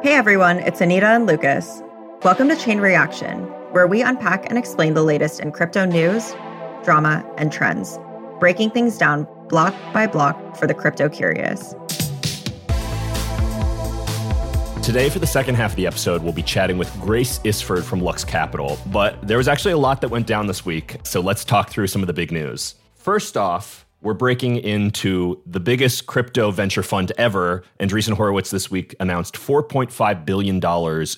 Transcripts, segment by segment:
Hey everyone, it's Anita and Lucas. Welcome to Chain Reaction, where we unpack and explain the latest in crypto news, drama, and trends, breaking things down block by block for the crypto curious. Today, for the second half of the episode, we'll be chatting with Grace Isford from Lux Capital. But there was actually a lot that went down this week, so let's talk through some of the big news. First off, we're breaking into the biggest crypto venture fund ever. Andreessen Horowitz this week announced $4.5 billion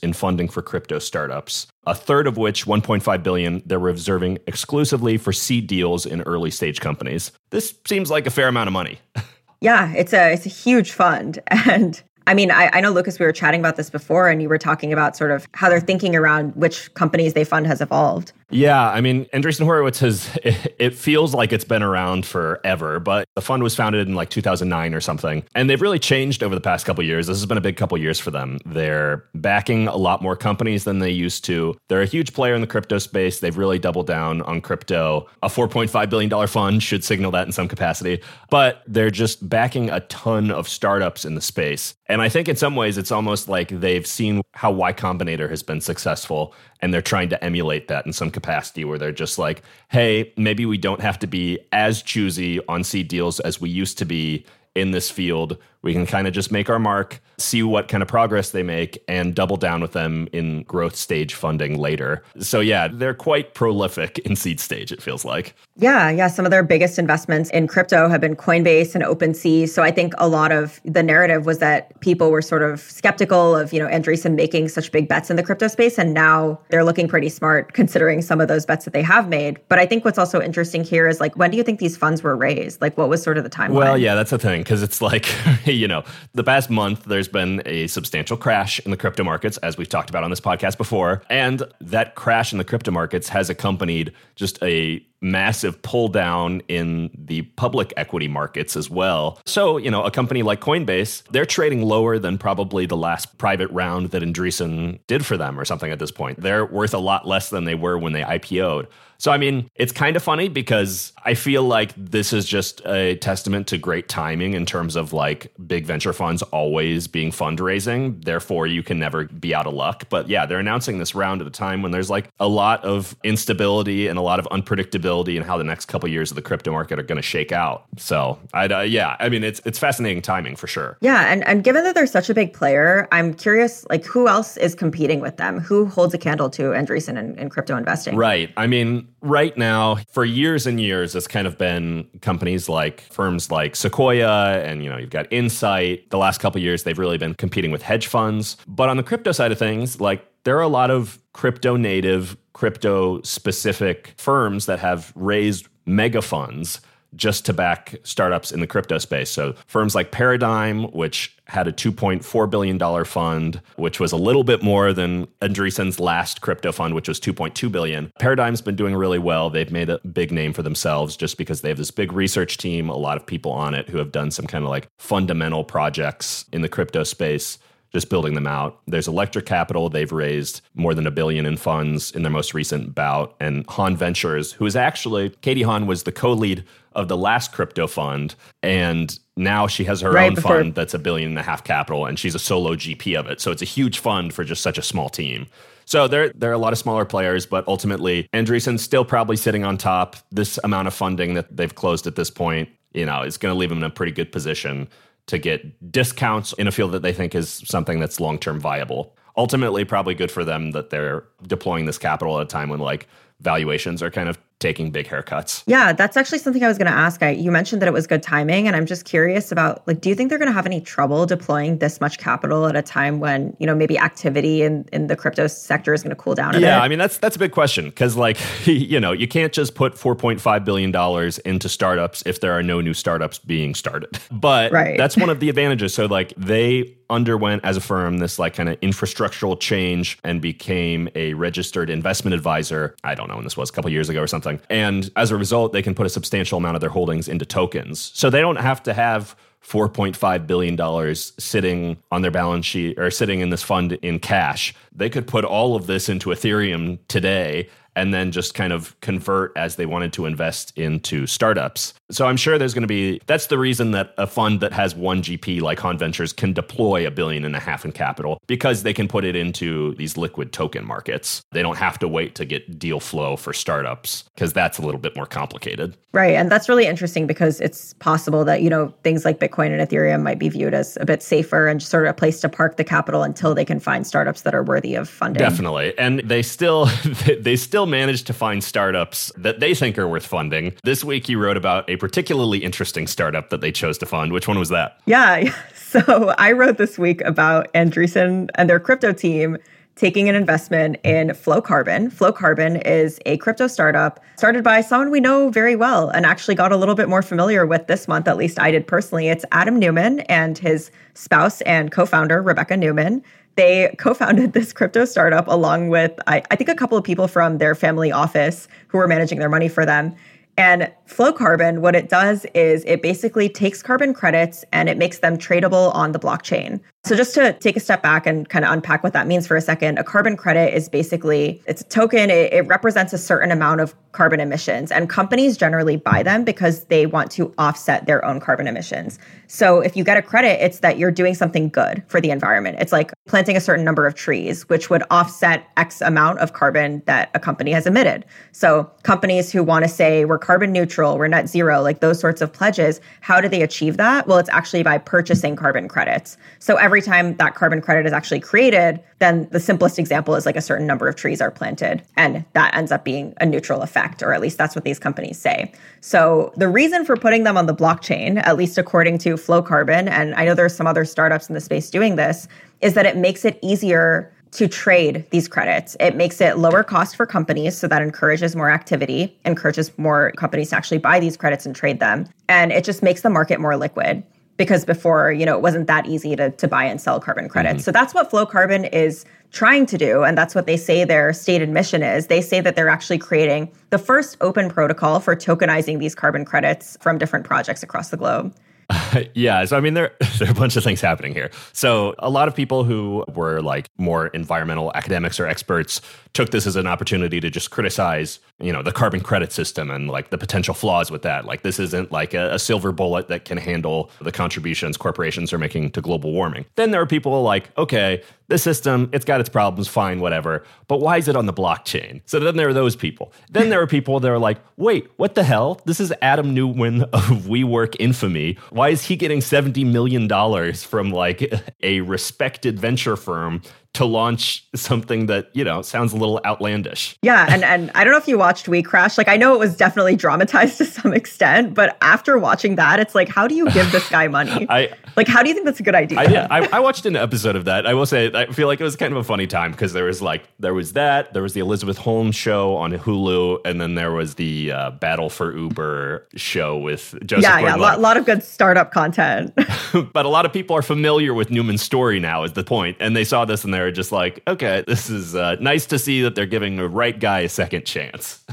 in funding for crypto startups, a third of which, 1.5 billion, they're reserving exclusively for seed deals in early stage companies. This seems like a fair amount of money. Yeah, it's a it's a huge fund. And I mean, I, I, know, Lucas, we were chatting about this before, and you were talking about sort of how they're thinking around which companies they fund has evolved. Yeah, I mean, Andreessen Horowitz has, it feels like it's been around forever, but the fund was founded in like 2009 or something. And they've really changed over the past couple years. This has been a big couple years for them. They're backing a lot more companies than they used to. They're a huge player in the crypto space. They've really doubled down on crypto. A $4.5 billion fund should signal that in some capacity, but they're just backing a ton of startups in the space. And I think in some ways, it's almost like they've seen how Y Combinator has been successful and they're trying to emulate that in some capacity where they're just like, hey, maybe we don't have to be as choosy on seed deals as we used to be in this field. We can kind of just make our mark, see what kind of progress they make, and double down with them in growth stage funding later. So, yeah, they're quite prolific in seed stage, it feels like. Yeah, yeah. Some of their biggest investments in crypto have been Coinbase and OpenSea. So, I think a lot of the narrative was that people were sort of skeptical of, you know, Andreessen making such big bets in the crypto space. And now they're looking pretty smart considering some of those bets that they have made. But I think what's also interesting here is like, when do you think these funds were raised? Like, what was sort of the timeline? Well, yeah, that's the thing, because it's like, you know, the past month, there's been a substantial crash in the crypto markets, as we've talked about on this podcast before. And that crash in the crypto markets has accompanied just a massive pull down in the public equity markets as well. So, you know, a company like Coinbase, they're trading lower than probably the last private round that Andreessen did for them or something at this point. They're worth a lot less than they were when they IPO'd. So, I mean, it's kind of funny because I feel like this is just a testament to great timing in terms of like big venture funds always being fundraising. Therefore, you can never be out of luck. But yeah, they're announcing this round at a time when there's like a lot of instability and a lot of unpredictability in how the next couple of years of the crypto market are going to shake out. So, I'd, uh, yeah, I mean, it's it's fascinating timing for sure. Yeah, and and given that they're such a big player, I'm curious, like, who else is competing with them? Who holds a candle to Andreessen in, in crypto investing? Right. I mean, right now, for years and years, it's kind of been companies like firms like Sequoia and, you know, you've got Insight. The last couple years, they've really been competing with hedge funds. But on the crypto side of things, like there are a lot of crypto native, crypto specific firms that have raised mega funds just to back startups in the crypto space. So firms like Paradigm, which had a $2.4 billion fund, which was a little bit more than Andreessen's last crypto fund, which was 2.2 billion. Paradigm's been doing really well. They've made a big name for themselves just because they have this big research team, a lot of people on it who have done some kind of like fundamental projects in the crypto space just building them out. There's Electric Capital. They've raised more than a billion in funds in their most recent bout. And Haun Ventures, who is actually, Katie Haun was the co lead of the last crypto fund. And now she has her right own before. fund that's a billion and a half capital, and she's a solo GP of it. So it's a huge fund for just such a small team. So there, there are a lot of smaller players, but ultimately, Andreessen's still probably sitting on top. This amount of funding that they've closed at this point, you know, is going to leave them in a pretty good position to get discounts in a field that they think is something that's long term viable. Ultimately, probably good for them that they're deploying this capital at a time when like valuations are kind of taking big haircuts. Yeah, that's actually something I was going to ask. I, you mentioned that it was good timing, and I'm just curious about like, do you think they're going to have any trouble deploying this much capital at a time when you know maybe activity in in the crypto sector is going to cool down? yeah, bit? I mean that's that's a big question because like you know you can't just put 4.5 billion dollars into startups if there are no new startups being started. But right. that's one of the advantages. So like they underwent as a firm this like kind of infrastructural change and became a registered investment advisor. I don't know when this was a couple years ago or something something. And as a result, they can put a substantial amount of their holdings into tokens. So they don't have to have $4.5 billion sitting on their balance sheet or sitting in this fund in cash. They could put all of this into Ethereum today and then just kind of convert as they wanted to invest into startups. So I'm sure there's going to be that's the reason that a fund that has one GP like Haun Ventures can deploy a billion and a half in capital because they can put it into these liquid token markets. They don't have to wait to get deal flow for startups because that's a little bit more complicated. Right. And that's really interesting because it's possible that, you know, things like Bitcoin and Ethereum might be viewed as a bit safer and sort of a place to park the capital until they can find startups that are worthy of funding. Definitely. And they still they still manage to find startups that they think are worth funding. This week you wrote about a particularly interesting startup that they chose to fund. Which one was that? Yeah. So I wrote this week about Andreessen and their crypto team taking an investment in Flowcarbon. Flow Carbon is a crypto startup started by someone we know very well and actually got a little bit more familiar with this month, at least I did personally. It's Adam Neumann and his spouse and co founder, Rebecca Neumann. They co founded this crypto startup along with, I, I think, a couple of people from their family office who were managing their money for them. And Flowcarbon what it does is it basically takes carbon credits and it makes them tradable on the blockchain. So just to take a step back and kind of unpack what that means for a second, a carbon credit is basically it's a token. It, it, represents a certain amount of carbon emissions, and companies generally buy them because they want to offset their own carbon emissions. So if you get a credit, it's that you're doing something good for the environment. It's like planting a certain number of trees, which would offset X amount of carbon that a company has emitted. So companies who want to say we're carbon neutral, we're net zero, like those sorts of pledges, how do they achieve that? Well, it's actually by purchasing carbon credits. So every time that carbon credit is actually created, then the simplest example is like a certain number of trees are planted. And that ends up being a neutral effect, or at least that's what these companies say. So the reason for putting them on the blockchain, at least according to Flowcarbon, and I know there's some other startups in the space doing this, is that it makes it easier to trade these credits. It makes it lower cost for companies, so that encourages more activity, encourages more companies to actually buy these credits and trade them. And it just makes the market more liquid because before, you know, it wasn't that easy to, to buy and sell carbon credits. Mm-hmm. So that's what Flowcarbon is trying to do. And that's what they say their stated mission is. They say that they're actually creating the first open protocol for tokenizing these carbon credits from different projects across the globe. yeah, so I mean, there, there are a bunch of things happening here. So, a lot of people who were like more environmental academics or experts took this as an opportunity to just criticize, you know, the carbon credit system and like the potential flaws with that. Like, this isn't like a, a silver bullet that can handle the contributions corporations are making to global warming. Then there are people like, okay, the system, it's got its problems, fine, whatever. But why is it on the blockchain? So then there are those people. Then there are people that are like, wait, what the hell? This is Adam Neumann of WeWork infamy. Why is he getting $70 million from like a respected venture firm to launch something that you know sounds a little outlandish. Yeah, and and I don't know if you watched We Crash. Like I know it was definitely dramatized to some extent, but after watching that, it's like, how do you give this guy money? I like, how do you think that's a good idea? I did. I, I watched an episode of that. I will say, I feel like it was kind of a funny time because there was like there was that, there was the Elizabeth Holmes show on Hulu, and then there was the uh, Battle for Uber show with Joseph. Yeah, yeah, a lot, lot of good startup content. but a lot of people are familiar with Neumann's story now. Is the point, and they saw this and they're just like, okay, this is uh, nice to see that they're giving the right guy a second chance.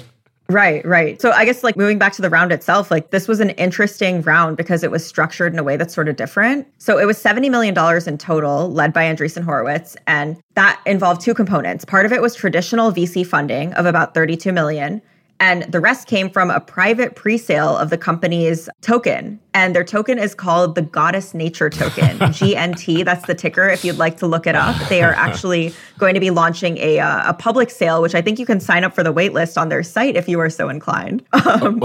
Right, right. So I guess like moving back to the round itself, like this was an interesting round because it was structured in a way that's sort of different. So it was $70 million in total, led by Andreessen Horowitz. And that involved two components. Part of it was traditional VC funding of about 32 million. And the rest came from a private pre sale of the company's token. And their token is called the Goddess Nature Token, GNT. That's the ticker if you'd like to look it up. They are actually going to be launching a, uh, a public sale, which I think you can sign up for the waitlist on their site if you are so inclined. Um,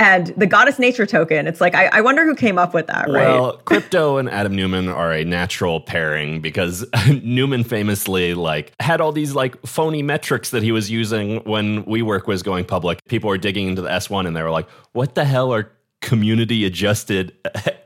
and the Goddess Nature Token, it's like, I, I, wonder who came up with that, right? Well, crypto and Adam Neumann are a natural pairing because Neumann famously like had all these like phony metrics that he was using when WeWork was going public. People were digging into the S1 and they were like, what the hell are community adjusted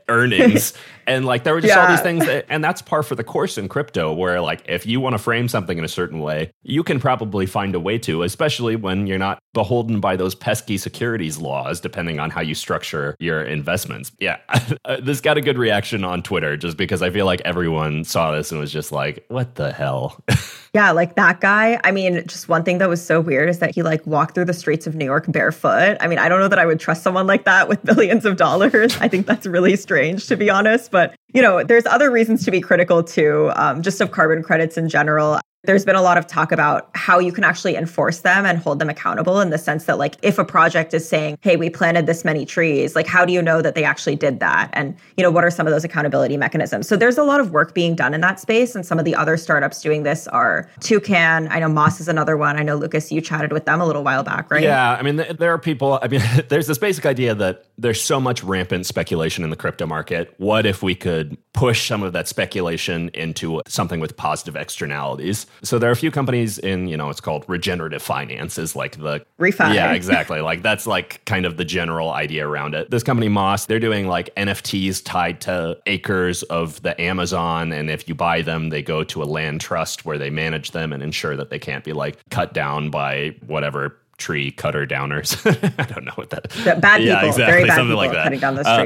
earnings. And like there were just yeah. all these things that, and that's par for the course in crypto where like if you want to frame something in a certain way you can probably find a way to especially when you're not beholden by those pesky securities laws depending on how you structure your investments. Yeah uh, this got a good reaction on twitter just because i feel like everyone saw this and was just like what the hell? Yeah like that guy i mean just one thing that was so weird is that he like walked through the streets of new york barefoot. I mean i don't know that i would trust someone like that with billions of dollars. I think that's really strange to be honest but you know there's other reasons to be critical too um, just of carbon credits in general there's been a lot of talk about how you can actually enforce them and hold them accountable in the sense that like if a project is saying, "Hey, we planted this many trees," like how do you know that they actually did that? And you know, what are some of those accountability mechanisms? So there's a lot of work being done in that space and some of the other startups doing this are Toucan, I know Moss is another one. I know Lucas you chatted with them a little while back, right? Yeah, I mean there are people, I mean there's this basic idea that there's so much rampant speculation in the crypto market. What if we could push some of that speculation into something with positive externalities? So there are a few companies in, you know, it's called regenerative finance is like the refi. Yeah, exactly. like that's like kind of the general idea around it. This company Moss, they're doing like NFTs tied to acres of the Amazon and if you buy them, they go to a land trust where they manage them and ensure that they can't be like cut down by whatever tree cutter downers. I don't know what that. The bad people, yeah, exactly, very bad something people like that. cutting down those uh,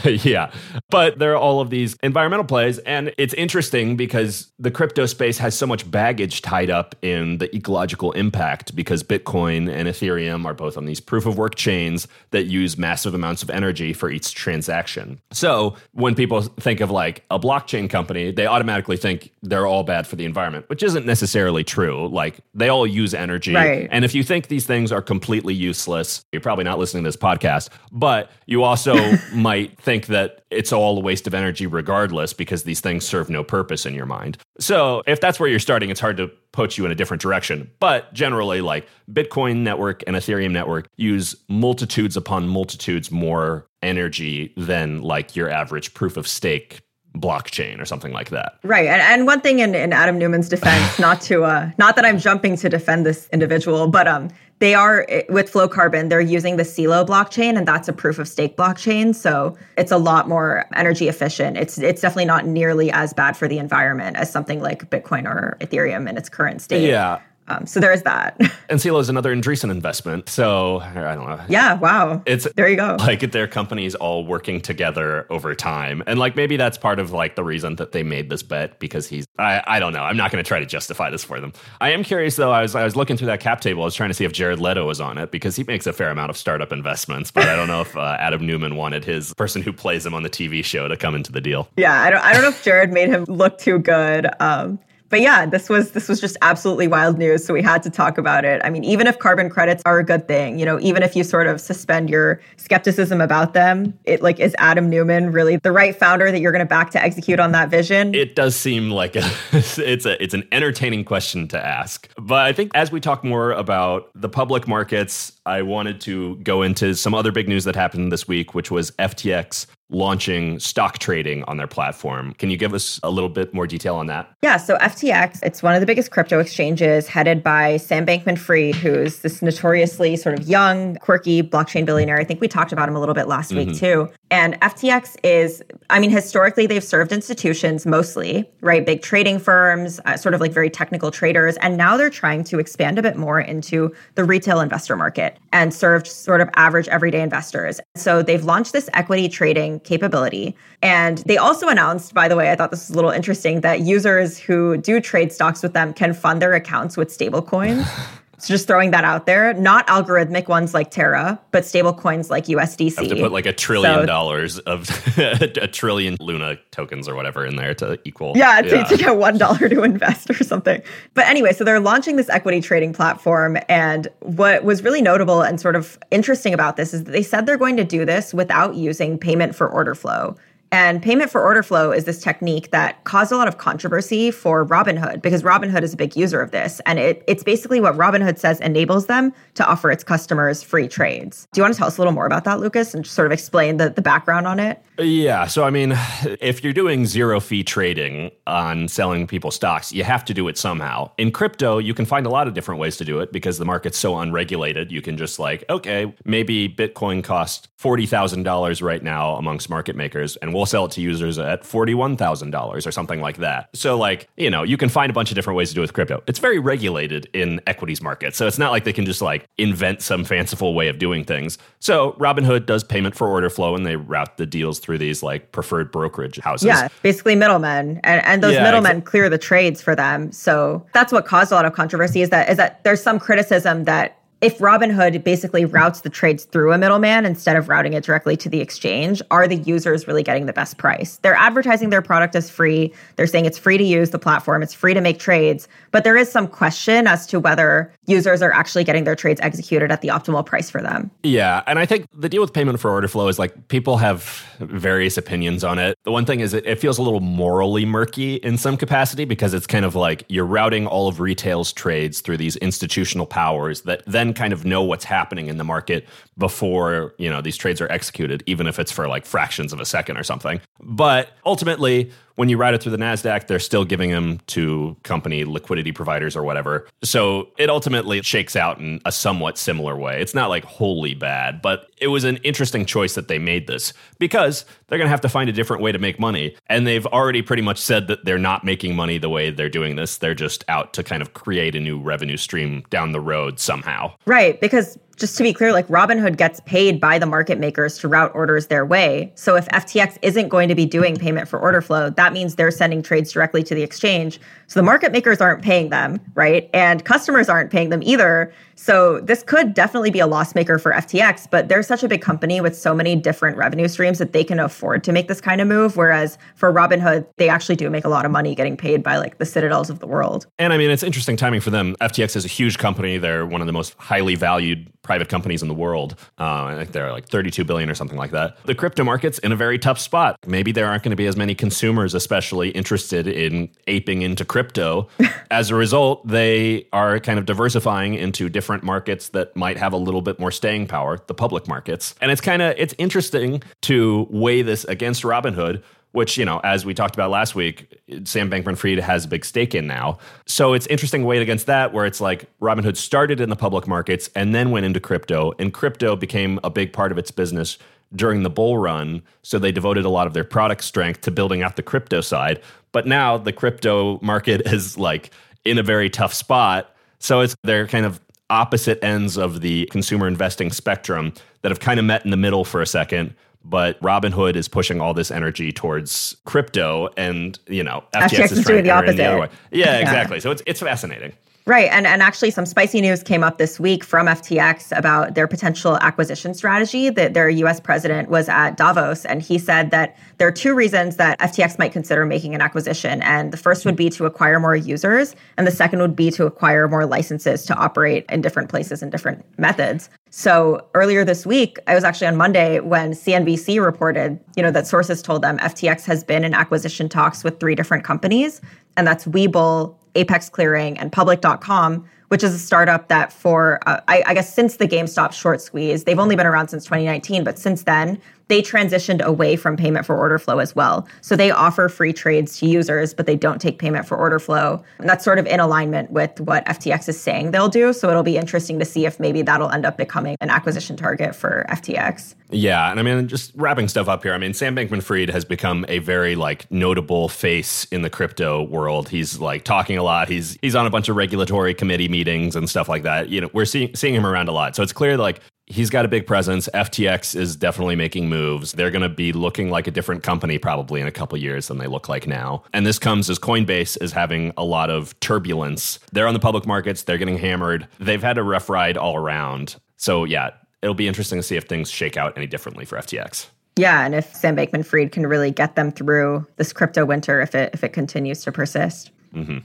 trees. yeah, but there are all of these environmental plays, and it's interesting because the crypto space has so much baggage tied up in the ecological impact because Bitcoin and Ethereum are both on these proof of work chains that use massive amounts of energy for each transaction. So when people think of like a blockchain company, they automatically think they're all bad for the environment, which isn't necessarily true. Like they all use energy, right. and if you think these things things are completely useless, you're probably not listening to this podcast, but you also might think that it's all a waste of energy regardless because these things serve no purpose in your mind. So if that's where you're starting, it's hard to put you in a different direction. But generally, like Bitcoin network and Ethereum network use multitudes upon multitudes more energy than like your average proof of stake blockchain or something like that. Right. And, and one thing in, in Adam Neumann's defense, not to uh not that I'm jumping to defend this individual, but um they are eh, with Flowcarbon, they're using the Celo blockchain and that's a proof of stake blockchain. So it's a lot more energy efficient. It's it's definitely not nearly as bad for the environment as something like Bitcoin or Ethereum in its current state. Yeah. Um, so there is that. and Celo is another Andreessen investment. So I don't know. Yeah, wow. It's there you go. Like their companies all working together over time. And like maybe that's part of like the reason that they made this bet because he's I, I don't know. I'm not gonna try to justify this for them. I am curious though, I was I was looking through that cap table, I was trying to see if Jared Leto was on it because he makes a fair amount of startup investments, but I don't know if uh, Adam Neumann wanted his person who plays him on the TV show to come into the deal. Yeah, I don't I don't know if Jared made him look too good. Um but yeah, this was this was just absolutely wild news. So we had to talk about it. I mean, even if carbon credits are a good thing, you know, even if you sort of suspend your skepticism about them, it like is Adam Neumann really the right founder that you're going to back to execute on that vision? It does seem like a, it's a it's an entertaining question to ask. But I think as we talk more about the public markets, I wanted to go into some other big news that happened this week, which was FTX launching stock trading on their platform. Can you give us a little bit more detail on that? Yeah, so FTX, it's one of the biggest crypto exchanges headed by Sam Bankman Fried, who's this notoriously sort of young, quirky blockchain billionaire. I think we talked about him a little bit last mm-hmm. week too. And FTX is, I mean, historically, they've served institutions mostly, right? Big trading firms, uh, sort of like very technical traders. And now they're trying to expand a bit more into the retail investor market and serve sort of average everyday investors. So they've launched this equity trading capability. And they also announced, by the way, I thought this was a little interesting, that users who do trade stocks with them can fund their accounts with stablecoins. So just throwing that out there, not algorithmic ones like Terra, but stable coins like USDC. Have to put like a trillion so, dollars of a trillion Luna tokens or whatever in there to equal. Yeah, to, yeah. to get one dollar to invest or something. But anyway, so they're launching this equity trading platform, and what was really notable and sort of interesting about this is that they said they're going to do this without using payment for order flow. And payment for order flow is this technique that caused a lot of controversy for Robinhood because Robinhood is a big user of this. And it, it's basically what Robinhood says enables them to offer its customers free trades. Do you want to tell us a little more about that, Lucas, and sort of explain the, the background on it? Yeah. So, I mean, if you're doing zero fee trading on selling people stocks, you have to do it somehow. In crypto, you can find a lot of different ways to do it because the market's so unregulated. You can just like, okay, maybe Bitcoin costs $40,000 right now amongst market makers, and we'll sell it to users at $41,000 or something like that. So, like, you know, you can find a bunch of different ways to do it with crypto. It's very regulated in equities markets. So, it's not like they can just like invent some fanciful way of doing things. So, Robinhood does payment for order flow and they route the deals through these like preferred brokerage houses. Yeah, basically middlemen. And, and those yeah, middlemen exa- clear the trades for them. So, that's what caused a lot of controversy is that is that there's some criticism that if Robinhood basically routes the trades through a middleman instead of routing it directly to the exchange, are the users really getting the best price? They're advertising their product as free. They're saying it's free to use the platform, it's free to make trades, but there is some question as to whether users are actually getting their trades executed at the optimal price for them. Yeah, and I think the deal with payment for order flow is like people have various opinions on it. The one thing is it, feels a little morally murky in some capacity because it's kind of like you're routing all of retail's trades through these institutional powers that then kind of know what's happening in the market before, you know, these trades are executed, even if it's for like fractions of a second or something. But ultimately, when you ride it through the NASDAQ, they're still giving them to company liquidity providers or whatever. So it ultimately shakes out in a somewhat similar way. It's not like wholly bad, but it was an interesting choice that they made this because they're going to have to find a different way to make money. And they've already pretty much said that they're not making money the way they're doing this. They're just out to kind of create a new revenue stream down the road somehow. Right. Because just to be clear, like Robinhood gets paid by the market makers to route orders their way. So if FTX isn't going to be doing payment for order flow, that means they're sending trades directly to the exchange. So the market makers aren't paying them, right? And customers aren't paying them either. So this could definitely be a loss maker for FTX, but they're such a big company with so many different revenue streams that they can afford to make this kind of move. Whereas for Robinhood, they actually do make a lot of money getting paid by like the citadels of the world. And I mean, it's interesting timing for them. FTX is a huge company. They're one of the most highly valued private companies in the world. Uh, I think they're like 32 billion or something like that. The crypto market's in a very tough spot. Maybe there aren't going to be as many consumers, especially interested in aping into crypto. as a result, they are kind of diversifying into different markets that might have a little bit more staying power, the public markets. And it's kind of it's interesting to weigh this against Robinhood which, you know, as we talked about last week, Sam Bankman Fried has a big stake in now. So it's interesting to weight against that, where it's like Robinhood started in the public markets and then went into crypto, and crypto became a big part of its business during the bull run. So they devoted a lot of their product strength to building out the crypto side. But now the crypto market is like in a very tough spot. So it's they're kind of opposite ends of the consumer investing spectrum that have kind of met in the middle for a second but Robinhood is pushing all this energy towards crypto, and you know FTX, FTX is, is doing the opposite. The yeah, yeah, exactly. So it's it's fascinating. Right. And, and actually, some spicy news came up this week from FTX about their potential acquisition strategy. That their US president was at Davos, and he said that there are two reasons that FTX might consider making an acquisition. And the first would be to acquire more users, and the second would be to acquire more licenses to operate in different places and different methods. So earlier this week, I was actually on Monday when CNBC reported, you know, that sources told them FTX has been in acquisition talks with three different companies, and that's Webull, Apex Clearing, and Public.com, which is a startup that for, uh, I, I guess, since the GameStop short squeeze, they've only been around since 2019, but since then, they transitioned away from payment for order flow as well. So they offer free trades to users, but they don't take payment for order flow. And that's sort of in alignment with what FTX is saying they'll do. So it'll be interesting to see if maybe that'll end up becoming an acquisition target for FTX. Yeah. And I mean, just wrapping stuff up here, I mean, Sam Bankman Fried has become a very like notable face in the crypto world. He's like talking a lot. He's he's on a bunch of regulatory committee meetings and stuff like that. You know, we're seeing seeing him around a lot. So it's clear like he's got a big presence. FTX is definitely making moves. They're going to be looking like a different company probably in a couple years than they look like now. And this comes as Coinbase is having a lot of turbulence. They're on the public markets, they're getting hammered. They've had a rough ride all around. So, yeah, it'll be interesting to see if things shake out any differently for FTX. Yeah, and if Sam Bankman-Fried can really get them through this crypto winter if it if it continues to persist. Mm-hmm.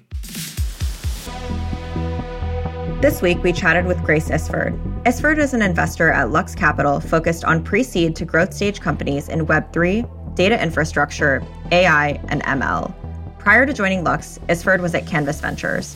This week, we chatted with Grace Isford. Isford is an investor at Lux Capital focused on pre seed to growth stage companies in Web3, data infrastructure, AI, and ML. Prior to joining Lux, Isford was at Canvas Ventures.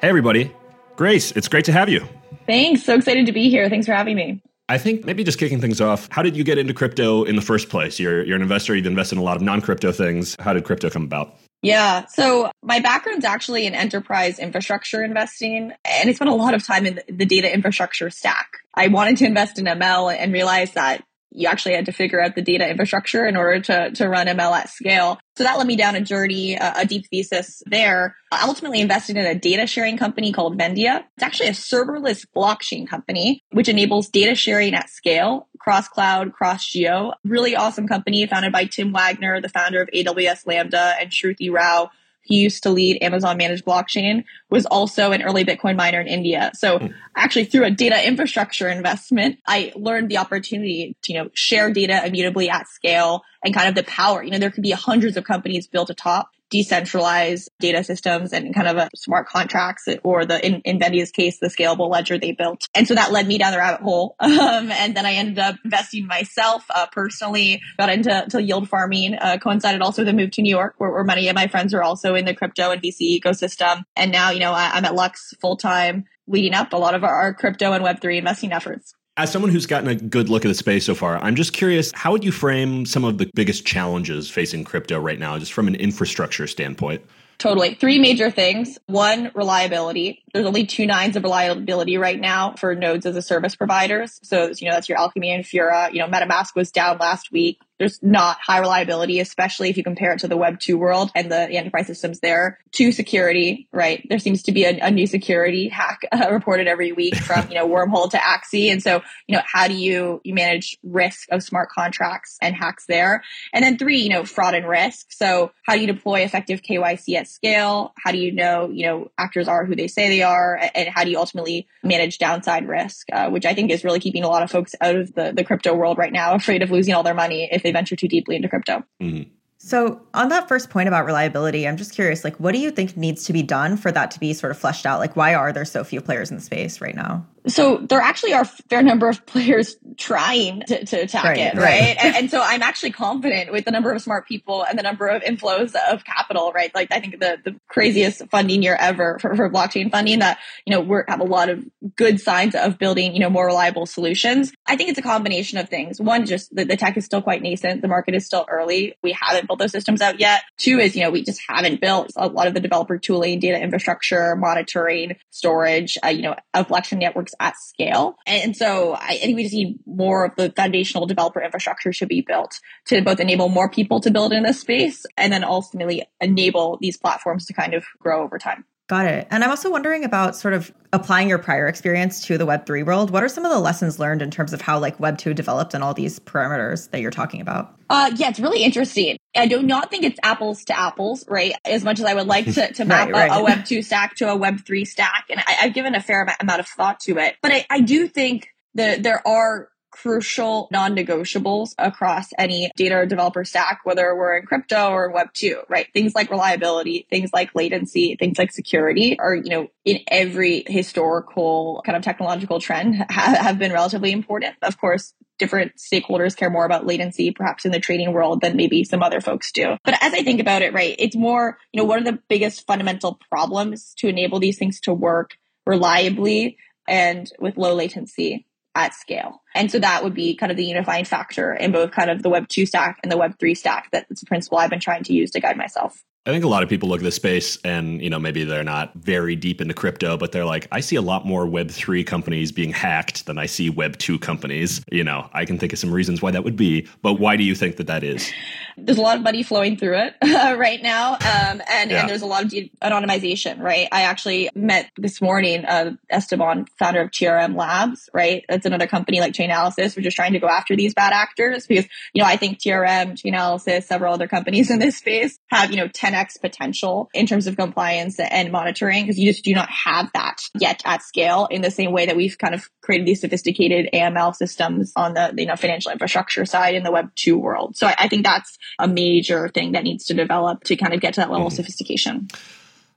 Hey, everybody. Grace, it's great to have you. Thanks. So excited to be here. Thanks for having me. I think maybe just kicking things off, how did you get into crypto in the first place? You're, you're an investor, you've invested in a lot of non crypto things. How did crypto come about? Yeah. So my background's actually in enterprise infrastructure investing, and I spent a lot of time in the data infrastructure stack. I wanted to invest in ML and realized that you actually had to figure out the data infrastructure in order to, to run ML at scale. So that led me down a journey, a, a deep thesis there. I ultimately invested in a data sharing company called Vendia. It's actually a serverless blockchain company, which enables data sharing at scale, cross cloud, cross geo. Really awesome company founded by Tim Wagner, the founder of AWS Lambda, and Shruti Rao, he used to lead Amazon managed blockchain, was also an early Bitcoin miner in India. So mm. actually through a data infrastructure investment, I learned the opportunity to, you know, share data immutably at scale and kind of the power. You know, there could be hundreds of companies built atop decentralized data systems and kind of a smart contracts or the in, in case the scalable ledger they built. And so that led me down the rabbit hole. Um, and then i ended up investing myself uh, personally got into to yield farming uh, coincided also with a move to new york where, where, many of my friends are also in the crypto and vc ecosystem. And now you know I, i'm at lux full time leading up a lot of our, our crypto and web3 investing efforts as someone who's gotten a good look at the space so far, I'm just curious how would you frame some of the biggest challenges facing crypto right now, just from an infrastructure standpoint? Totally. Three major things. One, reliability. There's only two nines of reliability right now for nodes as a service providers. So, you know, that's your Alchemy and Infura. You know, MetaMask was down last week there's not high reliability, especially if you compare it to the Web 2 world and the, enterprise systems there. Two, security, right? There seems to be a, a new security hack uh, reported every week from, you know, Wormhole to Axie. And so, you know, how do you, you manage risk of smart contracts and hacks there? And then three, you know, fraud and risk. So how do you deploy effective KYC at scale? How do you know, you know, actors are who they say they are? And how do you ultimately manage downside risk, uh, which I think is really keeping a lot of folks out of the, the crypto world right now, afraid of losing all their money if they they venture too deeply into crypto. Mm-hmm. So, on that first point about reliability, I'm just curious like what do you think needs to be done for that to be sort of fleshed out? Like why are there so few players in the space right now? So there actually are a fair number of players trying to, to attack right, it, right? right. and, and, so I'm actually confident with the number of smart people and the number of inflows of capital, right? Like I think the, the craziest funding year ever for, for blockchain funding that, you know, we have a lot of good signs of building, you know, more reliable solutions. I think it's a combination of things. One, just the, the tech is still quite nascent. The market is still early. We haven't built those systems out yet. Two is, you know, we just haven't built a lot of the developer tooling, data infrastructure, monitoring, storage, uh, you know, of blockchain networks at scale. And so I think we just need more of the foundational developer infrastructure to be built to both enable more people to build in this space and then ultimately enable these platforms to kind of grow over time. Got it. And I'm also wondering about sort of applying your prior experience to the Web3 world. What are some of the lessons learned in terms of how like Web2 developed and all these parameters that you're talking about? Uh, yeah, it's really interesting. I do not think it's apples to apples, right? As much as I would like to, to map right, right. A, a, Web2 stack to a Web3 stack. And I, have given a fair amount of thought to it. But I, I do think that there are crucial non-negotiables across any data or developer stack, whether we're in crypto or in web two, right? Things like reliability, things like latency, things like security are, you know, in every historical kind of technological trend have, have been relatively important. Of course, different stakeholders care more about latency, perhaps in the trading world than maybe some other folks do. But as I think about it, right, it's more, you know, what are the biggest fundamental problems to enable these things to work reliably and with low latency? at scale. And so that would be kind of the unifying factor in both kind of the Web 2 stack and the Web 3 stack. That's a principle I've been trying to use to guide myself. I think a lot of people look at this space and, you know, maybe they're not very deep into crypto, but they're like, I see a lot more Web3 companies being hacked than I see Web2 companies. You know, I can think of some reasons why that would be, but why do you think that that is? There's a lot of money flowing through it uh, right now. Um, and, yeah. and there's a lot of de- anonymization, right? I actually met this morning uh, Esteban, founder of TRM Labs, right? That's another company like Chainalysis, which is trying to go after these bad actors because, you know, I think TRM, Chainalysis, several other companies in this space have, you know, 10 10x potential in terms of compliance and monitoring because you just do not have that yet at scale in the same way that we've kind of created these sophisticated AML systems on the you know financial infrastructure side in the web 2 world. So I, I think that's a major thing that needs to develop to kind of get to that level mm-hmm. of sophistication.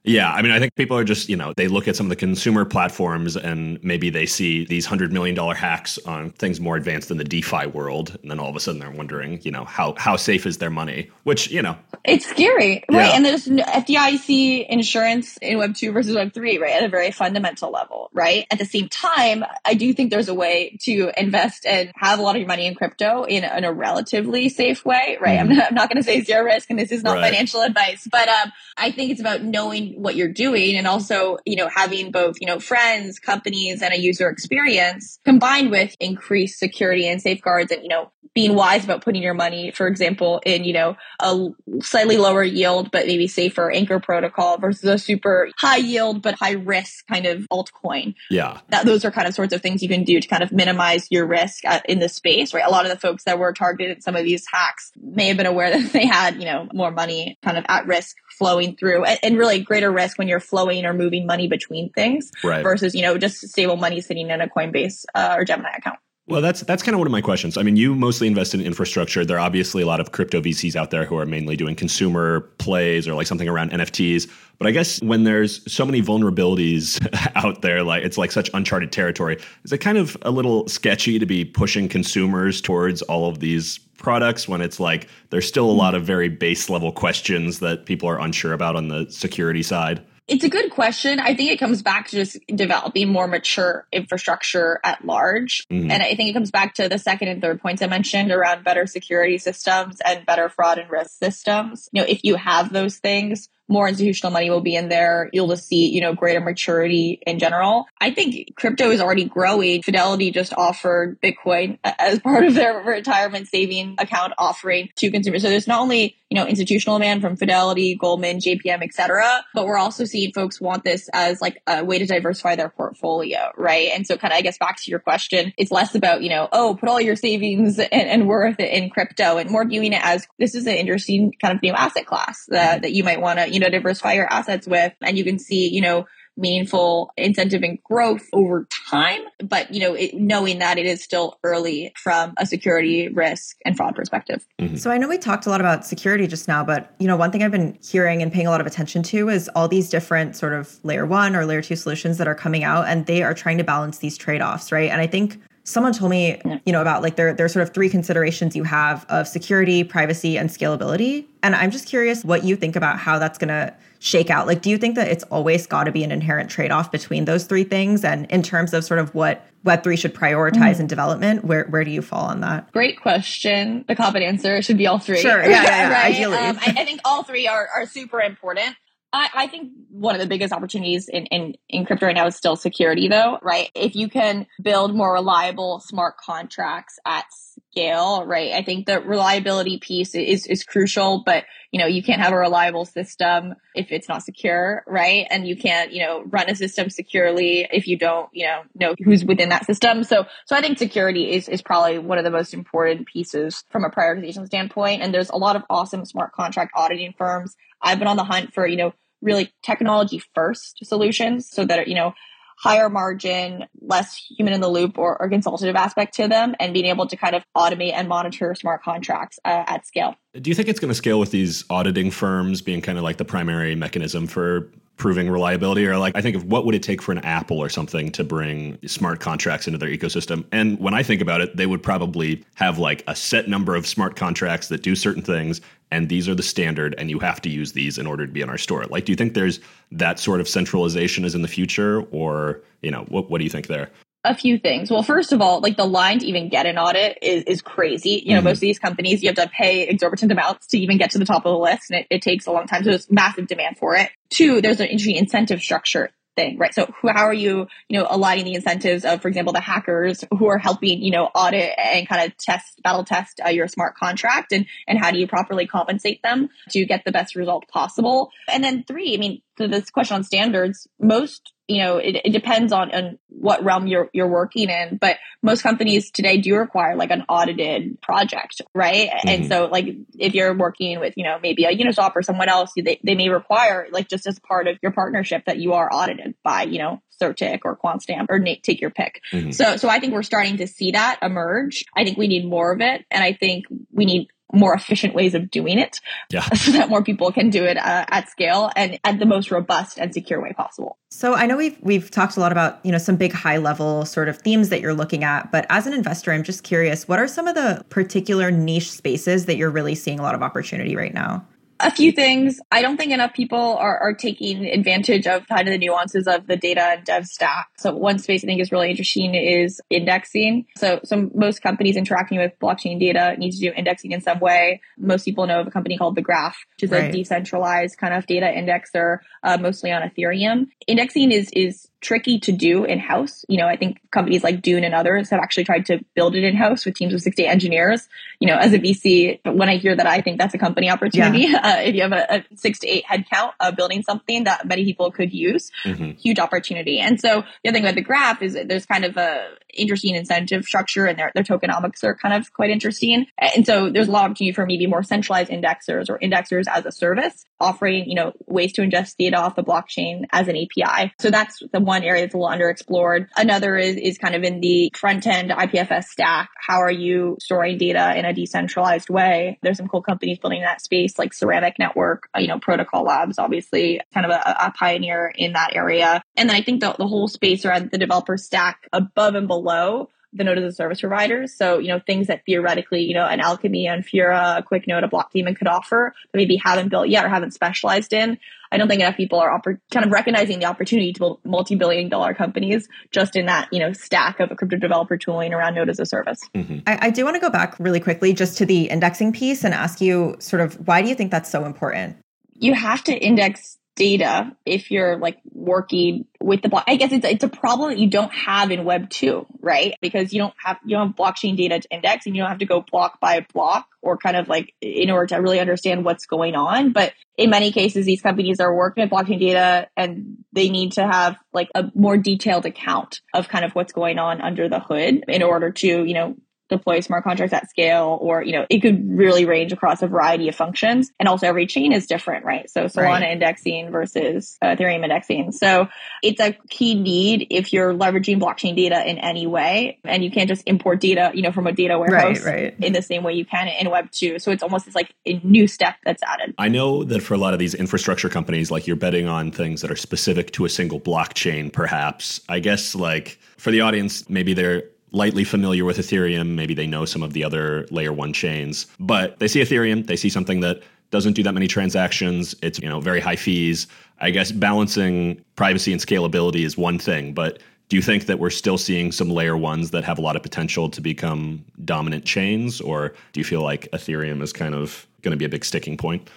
Yeah, I mean, I think people are just, you know, they look at some of the consumer platforms and maybe they see these $100 million hacks on things more advanced than the DeFi world. And then all of a sudden they're wondering, you know, how, how safe is their money? Which, you know. It's scary, right? Yeah. And there's FDIC insurance in Web 2 versus Web 3, right? At a very fundamental level, right? At the same time, I do think there's a way to invest and have a lot of your money in crypto in, in a relatively safe way, right? Mm. I'm not, not going to say zero risk and this is not right. financial advice, but um, I think it's about knowing what you're doing and also, you know, having both, you know, friends, companies and a user experience combined with increased security and safeguards and, you know, being wise about putting your money, for example, in, you know, a slightly lower yield, but maybe safer anchor protocol versus a super high yield, but high risk kind of altcoin. Yeah. That those are kind of sorts of things you can do to kind of minimize your risk at, in the space, right? A lot of the folks that were targeted in some of these hacks may have been aware that they had, you know, more money kind of at risk flowing through and, and really greater risk when you're flowing or moving money between things right. versus, you know, just stable money sitting in a Coinbase uh, or Gemini account. Well, that's that's kind of one of my questions. I mean, you mostly invest in infrastructure. There are obviously a lot of crypto VCs out there who are mainly doing consumer plays or like something around NFTs. But I guess when there's so many vulnerabilities out there, like it's like such uncharted territory, is it kind of a little sketchy to be pushing consumers towards all of these products when it's like there's still a lot of very base level questions that people are unsure about on the security side? It's a good question. I think it comes back to just developing more mature infrastructure at large. Mm-hmm. And I think it comes back to the second and third points I mentioned around better security systems and better fraud and risk systems. You know, if you have those things, more institutional money will be in there. You'll just see, you know, greater maturity in general. I think crypto is already growing. Fidelity just offered Bitcoin as part of their retirement saving account offering to consumers. So there's not only, you know, institutional demand from Fidelity, Goldman, JPM, etc., but we're also seeing folks want this as like a way to diversify their portfolio, right? And so kind of, I guess back to your question, it's less about, you know, oh, put all your savings and, and worth it in crypto and more viewing it as this is an interesting kind of new asset class that, that you might want to, you know, diversify your assets with. And you can see, you know, meaningful incentive and growth over time. But, you know, it, knowing that it is still early from a security risk and fraud perspective. Mm-hmm. So I know we talked a lot about security just now, but, you know, one thing I've been hearing and paying a lot of attention to is all these different sort of layer one or layer two solutions that are coming out and they are trying to balance these trade offs, right? And I think someone told me you know about like there there's sort of three considerations you have of security privacy and scalability. And i'm just curious what you think about how that's going to shake out. Like do you think that it's always got to be an inherent trade-off between those three things? And in terms of sort of what web3 should prioritize mm. in development where where do you fall on that? Great question. The common answer should be all three. Sure. Yeah yeah, yeah. Right? ideally. Um, I, I think all three are, are super important I, I, think one of the biggest opportunities in, in, in crypto right now is still security though, right? If you can build more reliable smart contracts at scale, right? I think the reliability piece is, is crucial, but you know, you can't have a reliable system if it's not secure, right? And you can't, you know, run a system securely if you don't, you know, know who's within that system. So, so I think security is, is probably one of the most important pieces from a prioritization standpoint. And there's a lot of awesome smart contract auditing firms. I've been on the hunt for, you know, really technology first solutions so that, you know, higher margin, less human in the loop or, or, consultative aspect to them, and being able to kind of automate and monitor smart contracts uh, at scale. Do you think it's going to scale with these auditing firms being kind of like the primary mechanism for proving reliability? Or like i think of what would it take for an apple or something to bring smart contracts into their ecosystem? And when i think about it they would probably have like a set number of smart contracts that do certain things and these are the standard and you have to use these in order to be in our store like do you think there's that sort of centralization is in the future or you know what, what do you think there a few things. Well, first of all, like the line to even get an audit is, is crazy. You know, mm-hmm. most of these companies, you have to pay exorbitant amounts to even get to the top of the list and it, it takes a long time. So there's massive demand for it. Two, there's an interesting incentive structure thing, right? So who, how are you, you know, aligning the incentives of, for example, the hackers who are helping, you know, audit and kind of test, battle test uh, your smart contract and, and how do you properly compensate them to get the best result possible? And then three, I mean, to this question on standards, most you know, it, it depends on, on what realm you're you're working in, but most companies today do require like an audited project, right? Mm-hmm. And so like if you're working with, you know, maybe a Uniswap or someone else, they, they may require like just as part of your partnership that you are audited by, you know, CertiK or QuantStamp or Nate, take your pick. Mm-hmm. So so I think we're starting to see that emerge. I think we need more of it. And I think we need more efficient ways of doing it yeah. so that more people can do it uh, at scale and at the most robust and secure way possible. So I know we've we've talked a lot about, you know, some big high level sort of themes that you're looking at, but as an investor, I'm just curious, what are some of the particular niche spaces that you're really seeing a lot of opportunity right now? A few things. I don't think enough people are, are taking advantage of kind of the nuances of the data and dev stack. So one space I think is really interesting is indexing. So, so most companies interacting with blockchain data need to do indexing in some way. Most people know of a company called The Graph, which is right. a decentralized kind of data indexer, uh, mostly on Ethereum. Indexing is is tricky to do in house. You know, I think companies like Dune and others have actually tried to build it in house with teams of 60 engineers. You know, as a VC, when I hear that, I think that's a company opportunity. Yeah. Uh, if you have a, a, six to eight headcount of building something that many people could use, mm-hmm. huge opportunity. And so the other thing about the graph is there's kind of a interesting incentive structure and their, their tokenomics are kind of quite interesting. And so there's a lot of opportunity for maybe more centralized indexers or indexers as a service offering, you know, ways to ingest data off the blockchain as an API. So that's the one area that's a little underexplored. Another is, is kind of in the front end IPFS stack. How are you storing data in a decentralized way? There's some cool companies building that space like Ceramic Network, uh, you know, Protocol Labs, obviously kind of a, a pioneer in that area. And then I think the, the whole space around the developer stack above and below the node as a service providers. So, you know, things that theoretically, you know, an Alchemy, an Infura, a QuickNode, a Blockdaemon could offer, but maybe haven't built yet or haven't specialized in. I don't think enough people are oppor- kind of recognizing the opportunity to build multi-billion dollar companies just in that, you know, stack of a crypto developer tooling around node as a service. Mm-hmm. I, I do want to go back really quickly just to the indexing piece and ask you sort of why do you think that's so important? You have to index data if you're like working with the block. I guess it's it's a problem that you don't have in Web two, right? Because you don't have you don't have blockchain data to index, and you don't have to go block by block or kind of like in order to really understand what's going on. But in many cases, these companies are working with blockchain data, and they need to have like a more detailed account of kind of what's going on under the hood in order to you know deploy smart contracts at scale or you know it could really range across a variety of functions. And also every chain is different right? So solana right. indexing versus uh, ethereum indexing. So it's a key need if you're leveraging blockchain data in any way. And you can't just import data you know from a data warehouse right, right. in the same way you can in web 2 so it's almost this like a new step that's added. I know that for a lot of these infrastructure companies like you're betting on things that are specific to a single blockchain perhaps. I guess like for the audience maybe they're lightly familiar with Ethereum. Maybe they know some of the other layer one chains, but they see Ethereum, they see something that doesn't do that many transactions. It's you know very high fees. I guess balancing privacy and scalability is one thing, but do you think that we're still seeing some layer ones that have a lot of potential to become dominant chains, or do you feel like Ethereum is kind of going to be a big sticking point?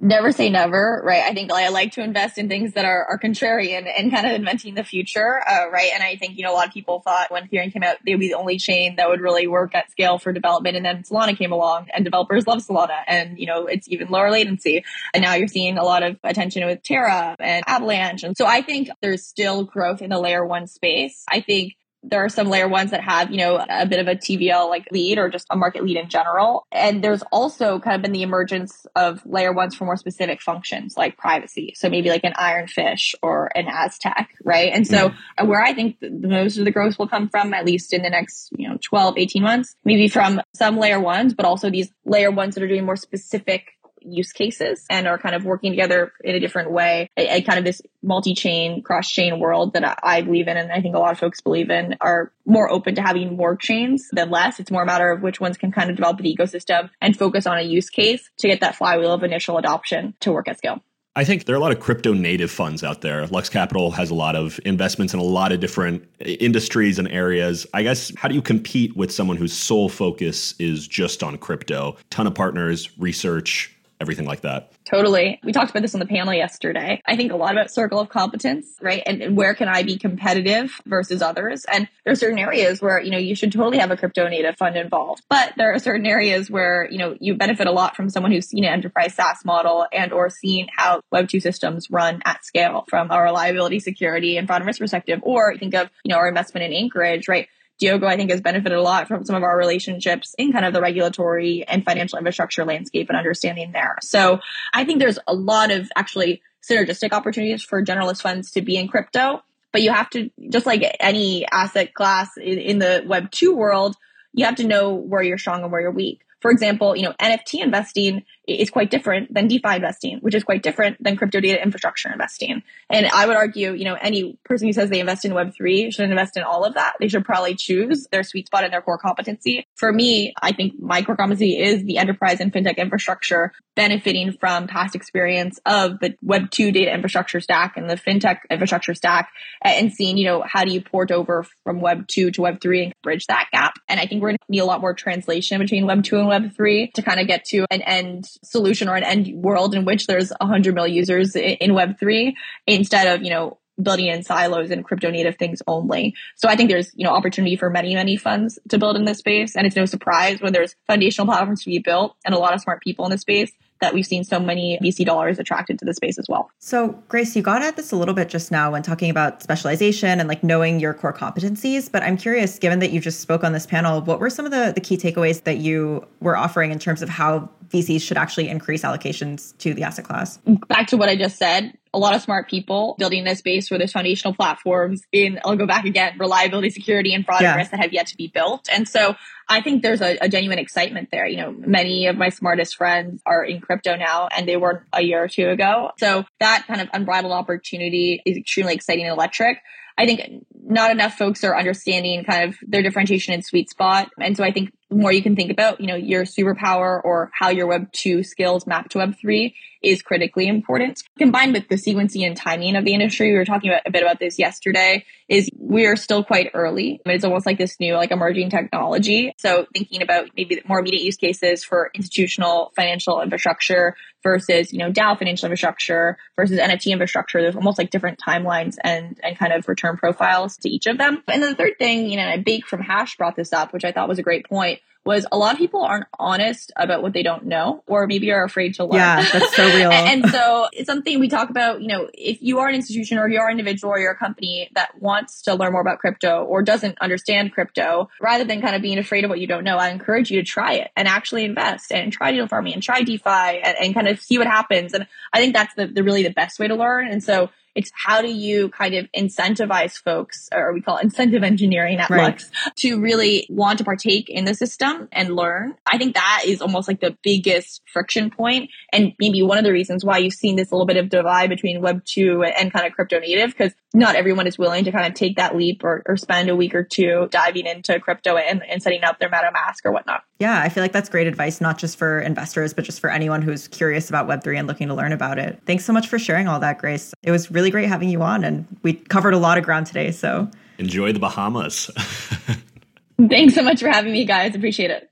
Never say never, right? I think I like to invest in things that are, are contrarian and kind of inventing the future, uh, right? And I think, you know, a lot of people thought when Ethereum came out, they would be the only chain that would really work at scale for development. And then Solana came along and developers love Solana and, you know, it's even lower latency. And now you're seeing a lot of attention with Terra and Avalanche. And so I think there's still growth in the layer one space. I think there are some layer ones that have, you know, a bit of a TVL like lead or just a market lead in general. And there's also kind of been the emergence of layer ones for more specific functions like privacy. So maybe like an Ironfish or an Aztec, right? And so mm. where I think the most of the growth will come from, at least in the next, you know, 12, 18 months, maybe from some layer ones, but also these layer ones that are doing more specific use cases and are kind of working together in a different way. A, kind of this multi-chain, cross-chain world that I, I believe in, and I think a lot of folks believe in, are more open to having more chains than less. It's more a matter of which ones can kind of develop the ecosystem and focus on a use case to get that flywheel of initial adoption to work at scale. I think there are a lot of crypto native funds out there. Lux Capital has a lot of investments in a lot of different uh, industries and areas. I guess how do you compete with someone whose sole focus is just on crypto? Ton of partners, research, everything like that. Totally. We talked about this on the panel yesterday. I think a lot about circle of competence, right? And, and, where can I be competitive versus others? And there are certain areas where, you know, you should totally have a crypto native fund involved. But there are certain areas where, you know, you benefit a lot from someone who's seen an enterprise SaaS model and or seen how Web2 systems run at scale from a reliability, security, and fraud and risk perspective. Or think of, you know, our investment in Anchorage, right? Diogo, I think, has benefited a lot from some of our relationships in kind of the regulatory and financial infrastructure landscape and understanding there. So I think there's a lot of actually synergistic opportunities for generalist funds to be in crypto. But you have to, just like any asset class in, in the Web 2 world, you have to know where you're strong and where you're weak. For example, you know, NFT investing is quite different than DeFi investing, which is quite different than crypto data infrastructure investing. And I would argue, you know, any person who says they invest in Web3 should invest in all of that. They should probably choose their sweet spot and their core competency. For me, I think my core competency is the enterprise and fintech infrastructure benefiting from past experience of the Web2 data infrastructure stack and the fintech infrastructure stack and seeing, you know, how do you port over from Web2 to Web3 and bridge that gap. And I think we're going to need a lot more translation between Web2 and Web3 to kind of get to an end solution or an end world in which there's 100 million users in Web3 instead of, you know, building in silos and crypto native things only. So I think there's, you know, opportunity for many, many funds to build in this space. And it's no surprise when there's foundational platforms to be built and a lot of smart people in the space that we've seen so many VC dollars attracted to the space as well. So, Grace, you got at this a little bit just now when talking about specialization and like knowing your core competencies. But I'm curious, given that you just spoke on this panel, what were some of the, the key takeaways that you were offering in terms of how VCs should actually increase allocations to the asset class? Back to what I just said, a lot of smart people building this space where there's foundational platforms in, I'll go back again, reliability, security, and fraud yeah. and risk that have yet to be built. And so I think there's a, a, genuine excitement there. You know, many of my smartest friends are in crypto now and they were a year or two ago. So that kind of unbridled opportunity is extremely exciting and electric. I think not enough folks are understanding kind of their differentiation and sweet spot. And so I think more you can think about, you know, your superpower or how your Web 2 skills map to Web 3 is critically important. Combined with the sequencing and timing of the industry, we were talking about, a bit about this yesterday, is we are still quite early. It's almost like this new, like emerging technology. So thinking about maybe more immediate use cases for institutional financial infrastructure versus, you know, DAO financial infrastructure versus NFT infrastructure. There's almost like different timelines and, and kind of return profiles to each of them. And then the third thing, you know, I Bake from Hash brought this up, which I thought was a great point was a lot of people aren't honest about what they don't know or maybe are afraid to learn. Yeah, that's so real. and so it's something we talk about, you know, if you are an institution or you are an individual or you're a company that wants to learn more about crypto or doesn't understand crypto, rather than kind of being afraid of what you don't know, I encourage you to try it and actually invest and try digital farming and try DeFi and, and kind of see what happens. And I think that's the, the really the best way to learn. And so it's how do you kind of incentivize folks, or we call it incentive engineering at right. Lux, to really want to partake in the system and learn. I think that is almost like the biggest friction point and maybe one of the reasons why you've seen this little bit of divide between Web 2 and kind of crypto native, because not everyone is willing to kind of take that leap or, or spend a week or two diving into crypto and, and setting up their MetaMask or whatnot. Yeah, I feel like that's great advice, not just for investors, but just for anyone who's curious about Web3 and looking to learn about it. Thanks so much for sharing all that, Grace. It was really great having you on, and we covered a lot of ground today. So enjoy the Bahamas. Thanks so much for having me, guys. Appreciate it.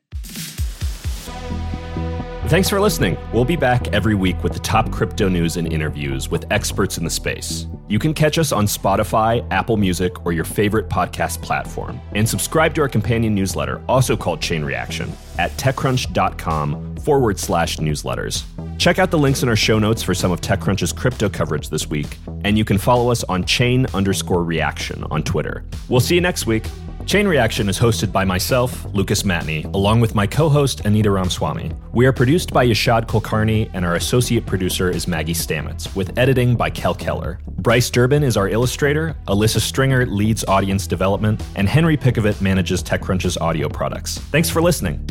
Thanks for listening. We'll be back every week with the top crypto news and interviews with experts in the space. You can catch us on Spotify, Apple Music, or your favorite podcast platform. And subscribe to our companion newsletter, also called Chain Reaction, at techcrunch.com forward slash newsletters. Check out the links in our show notes for some of TechCrunch's crypto coverage this week, and you can follow us on chain underscore reaction on Twitter. We'll see you next week. Chain Reaction is hosted by myself, Lucas Matney, along with my co host, Anita Ramaswamy. We are produced by Yashad Kulkarni, and our associate producer is Maggie Stamets, with editing by Kel Keller. Bryce Durbin is our illustrator, Alyssa Stringer leads audience development, and Henry Pickavet manages TechCrunch's audio products. Thanks for listening.